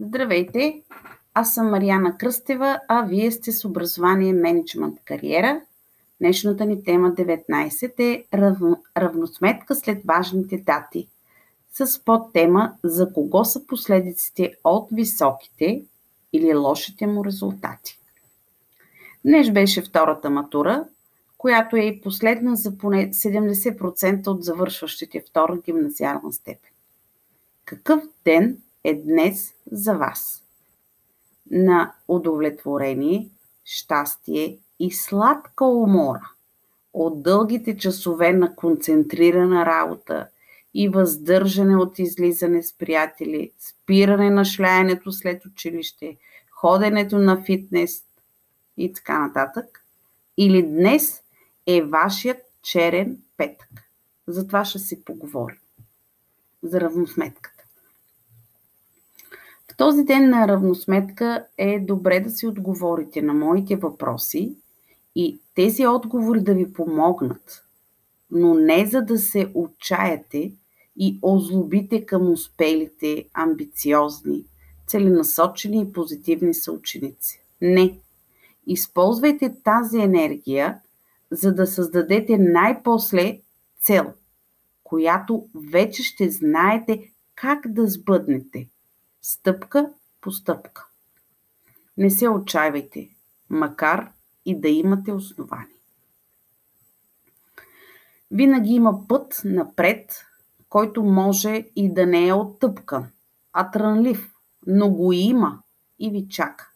Здравейте! Аз съм Марияна Кръстева, а вие сте с образование менеджмент кариера. Днешната ни тема 19 е равносметка след важните дати с подтема за кого са последиците от високите или лошите му резултати. Днес беше втората матура, която е и последна за поне 70% от завършващите втора гимназиална степен. Какъв ден е днес за вас? На удовлетворение, щастие и сладка умора от дългите часове на концентрирана работа и въздържане от излизане с приятели, спиране на шляенето след училище, ходенето на фитнес и така нататък. Или днес е вашият черен петък. За това ще си поговорим. За равносметката. Този ден на равносметка е добре да си отговорите на моите въпроси и тези отговори да ви помогнат, но не за да се отчаяте и озлобите към успелите, амбициозни, целенасочени и позитивни съученици. Не. Използвайте тази енергия за да създадете най-после цел, която вече ще знаете как да сбъднете, стъпка по стъпка. Не се отчаивайте, макар и да имате основание. Винаги има път напред, който може и да не е оттъпкан, а трънлив, но го има и ви чака.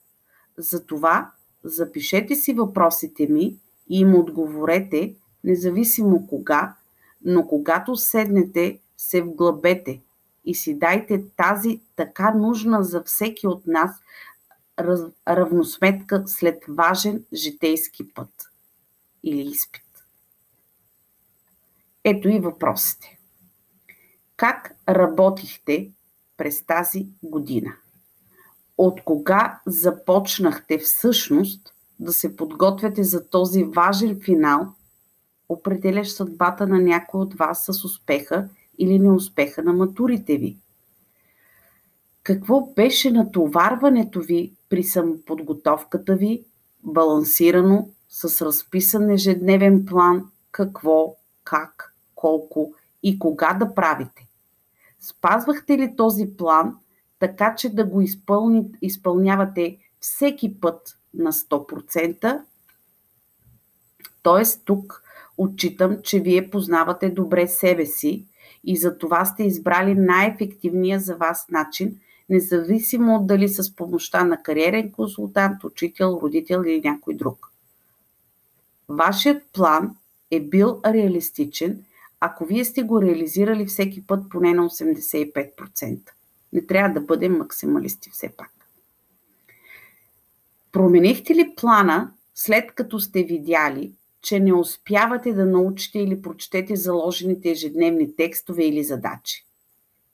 Затова запишете си въпросите ми и им отговорете, независимо кога, но когато седнете, се вглъбете и си дайте тази така нужна за всеки от нас равносметка след важен житейски път или изпит. Ето и въпросите. Как работихте през тази година? От кога започнахте всъщност да се подготвяте за този важен финал, определящ съдбата на някой от вас с успеха или неуспеха на матурите ви. Какво беше натоварването ви при самоподготовката ви, балансирано, с разписан ежедневен план, какво, как, колко и кога да правите? Спазвахте ли този план, така че да го изпълни, изпълнявате всеки път на 100%. Тоест тук отчитам, че вие познавате добре себе си и за това сте избрали най-ефективния за вас начин, независимо дали с помощта на кариерен консултант, учител, родител или някой друг. Вашият план е бил реалистичен, ако вие сте го реализирали всеки път поне на 85%. Не трябва да бъдем максималисти все пак. Променихте ли плана след като сте видяли, че не успявате да научите или прочетете заложените ежедневни текстове или задачи?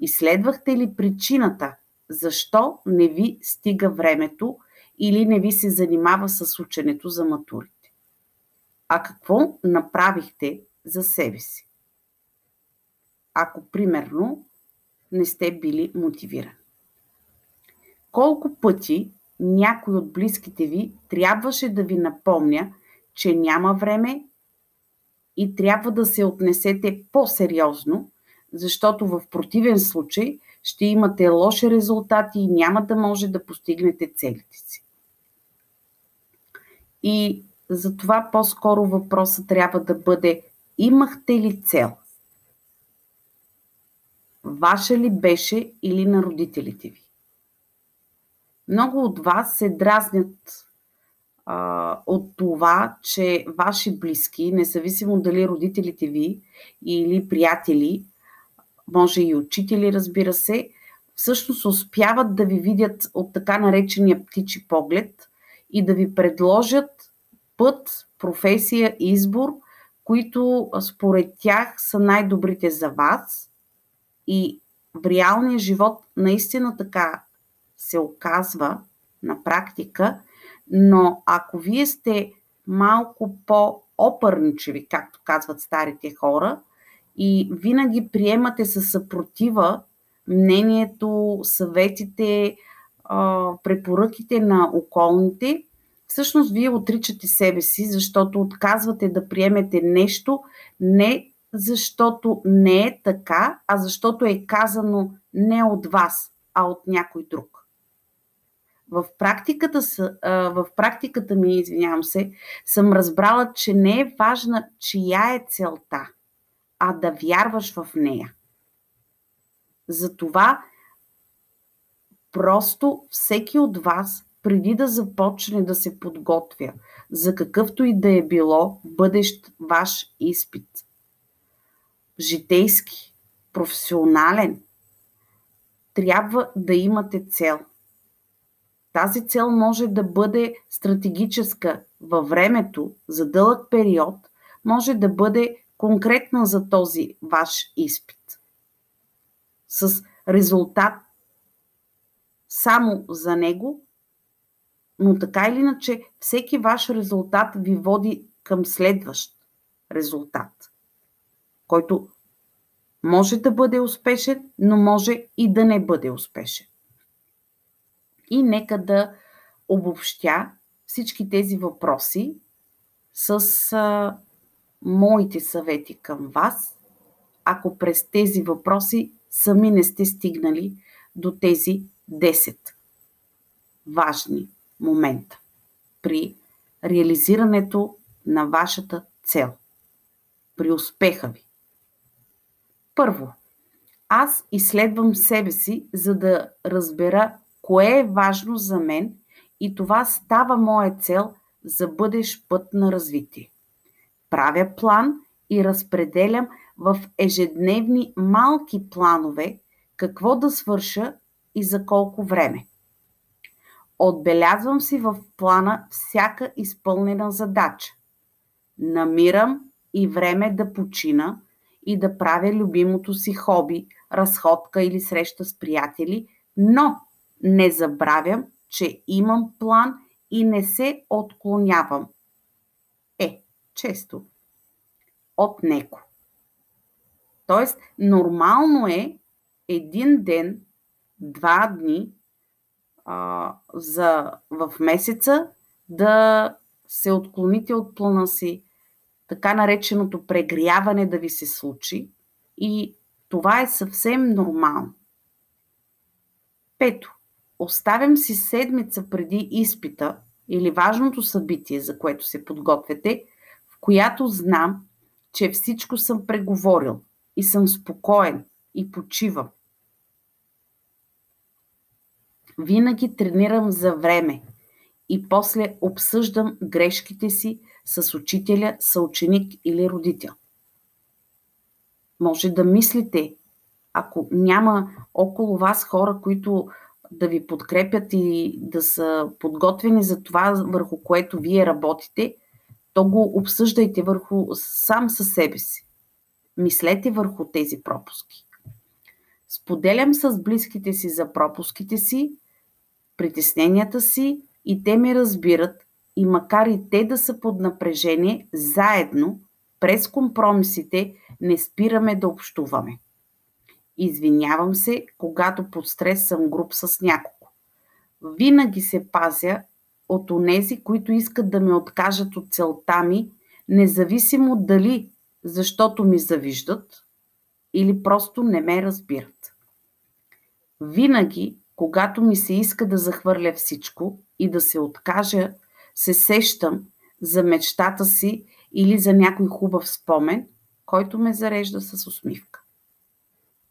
Изследвахте ли причината, защо не ви стига времето или не ви се занимава с ученето за матурите? А какво направихте за себе си? Ако, примерно, не сте били мотивирани. Колко пъти някой от близките ви трябваше да ви напомня, че няма време и трябва да се отнесете по-сериозно, защото в противен случай ще имате лоши резултати и няма да може да постигнете целите си. И затова по-скоро въпросът трябва да бъде имахте ли цел? Ваша ли беше или на родителите ви? Много от вас се дразнят от това, че ваши близки, независимо дали родителите ви или приятели, може и учители, разбира се, всъщност успяват да ви видят от така наречения птичи поглед и да ви предложат път, професия, избор, които според тях са най-добрите за вас и в реалния живот наистина така се оказва на практика, но ако вие сте малко по-опърничеви, както казват старите хора, и винаги приемате със съпротива мнението, съветите препоръките на околните, всъщност вие отричате себе си, защото отказвате да приемете нещо не защото не е така, а защото е казано не от вас, а от някой друг. В практиката, в практиката ми, извинявам се, съм разбрала, че не е важна чия е целта, а да вярваш в нея. Затова просто всеки от вас, преди да започне да се подготвя за какъвто и да е било бъдещ ваш изпит, житейски, професионален, трябва да имате цел. Тази цел може да бъде стратегическа във времето, за дълъг период, може да бъде конкретна за този ваш изпит. С резултат само за него, но така или иначе всеки ваш резултат ви води към следващ резултат, който може да бъде успешен, но може и да не бъде успешен. И нека да обобщя всички тези въпроси с а, моите съвети към вас, ако през тези въпроси сами не сте стигнали до тези 10 важни момента при реализирането на вашата цел, при успеха ви. Първо, аз изследвам себе си, за да разбера кое е важно за мен и това става моя цел за бъдещ път на развитие. Правя план и разпределям в ежедневни малки планове какво да свърша и за колко време. Отбелязвам си в плана всяка изпълнена задача. Намирам и време да почина и да правя любимото си хоби, разходка или среща с приятели, но не забравям, че имам план и не се отклонявам. Е, често. От него. Тоест, нормално е един ден, два дни а, за, в месеца да се отклоните от плана си, така нареченото прегряване да ви се случи и това е съвсем нормално. Пето. Оставям си седмица преди изпита или важното събитие, за което се подготвяте, в която знам, че всичко съм преговорил и съм спокоен и почивам. Винаги тренирам за време и после обсъждам грешките си с учителя, съученик или родител. Може да мислите, ако няма около вас хора, които да ви подкрепят и да са подготвени за това, върху което вие работите, то го обсъждайте върху сам със себе си. Мислете върху тези пропуски. Споделям с близките си за пропуските си, притесненията си и те ме разбират и макар и те да са под напрежение, заедно, през компромисите, не спираме да общуваме. Извинявам се, когато под стрес съм груп с някого. Винаги се пазя от онези, които искат да ме откажат от целта ми, независимо дали защото ми завиждат или просто не ме разбират. Винаги, когато ми се иска да захвърля всичко и да се откажа се сещам за мечтата си или за някой хубав спомен, който ме зарежда с усмивка.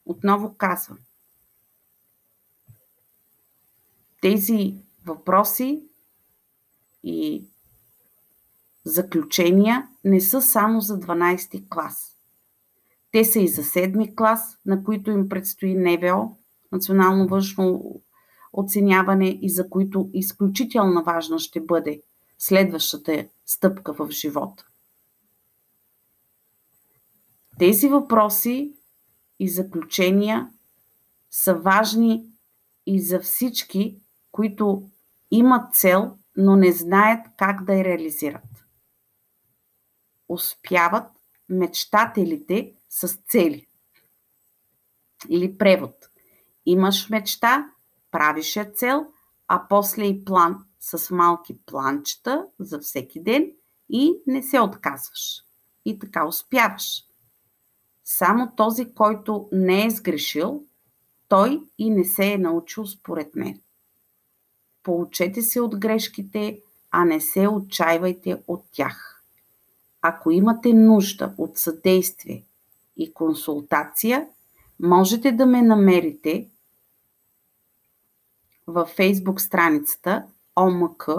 Отново казвам, тези въпроси и заключения не са само за 12 ти клас. Те са и за 7 клас, на които им предстои НВО, национално външно оценяване и за които изключително важна ще бъде следващата стъпка в живота. Тези въпроси и заключения са важни и за всички, които имат цел, но не знаят как да я реализират. Успяват мечтателите с цели. Или превод. Имаш мечта, правиш я цел, а после и план с малки планчета за всеки ден и не се отказваш. И така успяваш. Само този, който не е сгрешил, той и не се е научил според мен. Получете се от грешките, а не се отчаивайте от тях. Ако имате нужда от съдействие и консултация, можете да ме намерите във фейсбук страницата ОМК,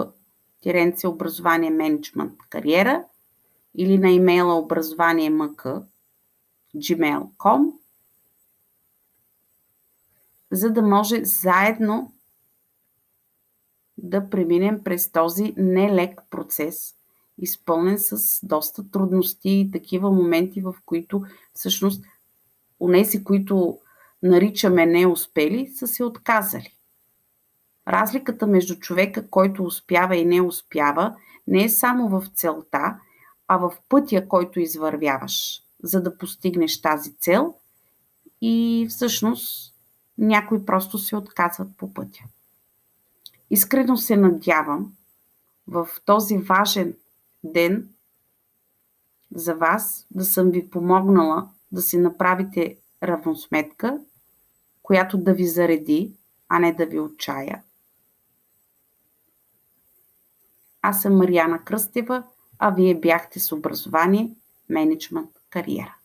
тиренце образование, менеджмент, кариера или на имейла образование мк gmail.com, за да може заедно да преминем през този нелек процес, изпълнен с доста трудности и такива моменти, в които всъщност унеси, които наричаме неуспели, са се отказали. Разликата между човека, който успява и не успява, не е само в целта, а в пътя, който извървяваш, за да постигнеш тази цел и всъщност някои просто се отказват по пътя. Искрено се надявам в този важен ден за вас да съм ви помогнала да си направите равносметка, която да ви зареди, а не да ви отчая. Аз съм Марияна Кръстева, а вие бяхте с образование, менеджмент, кариера.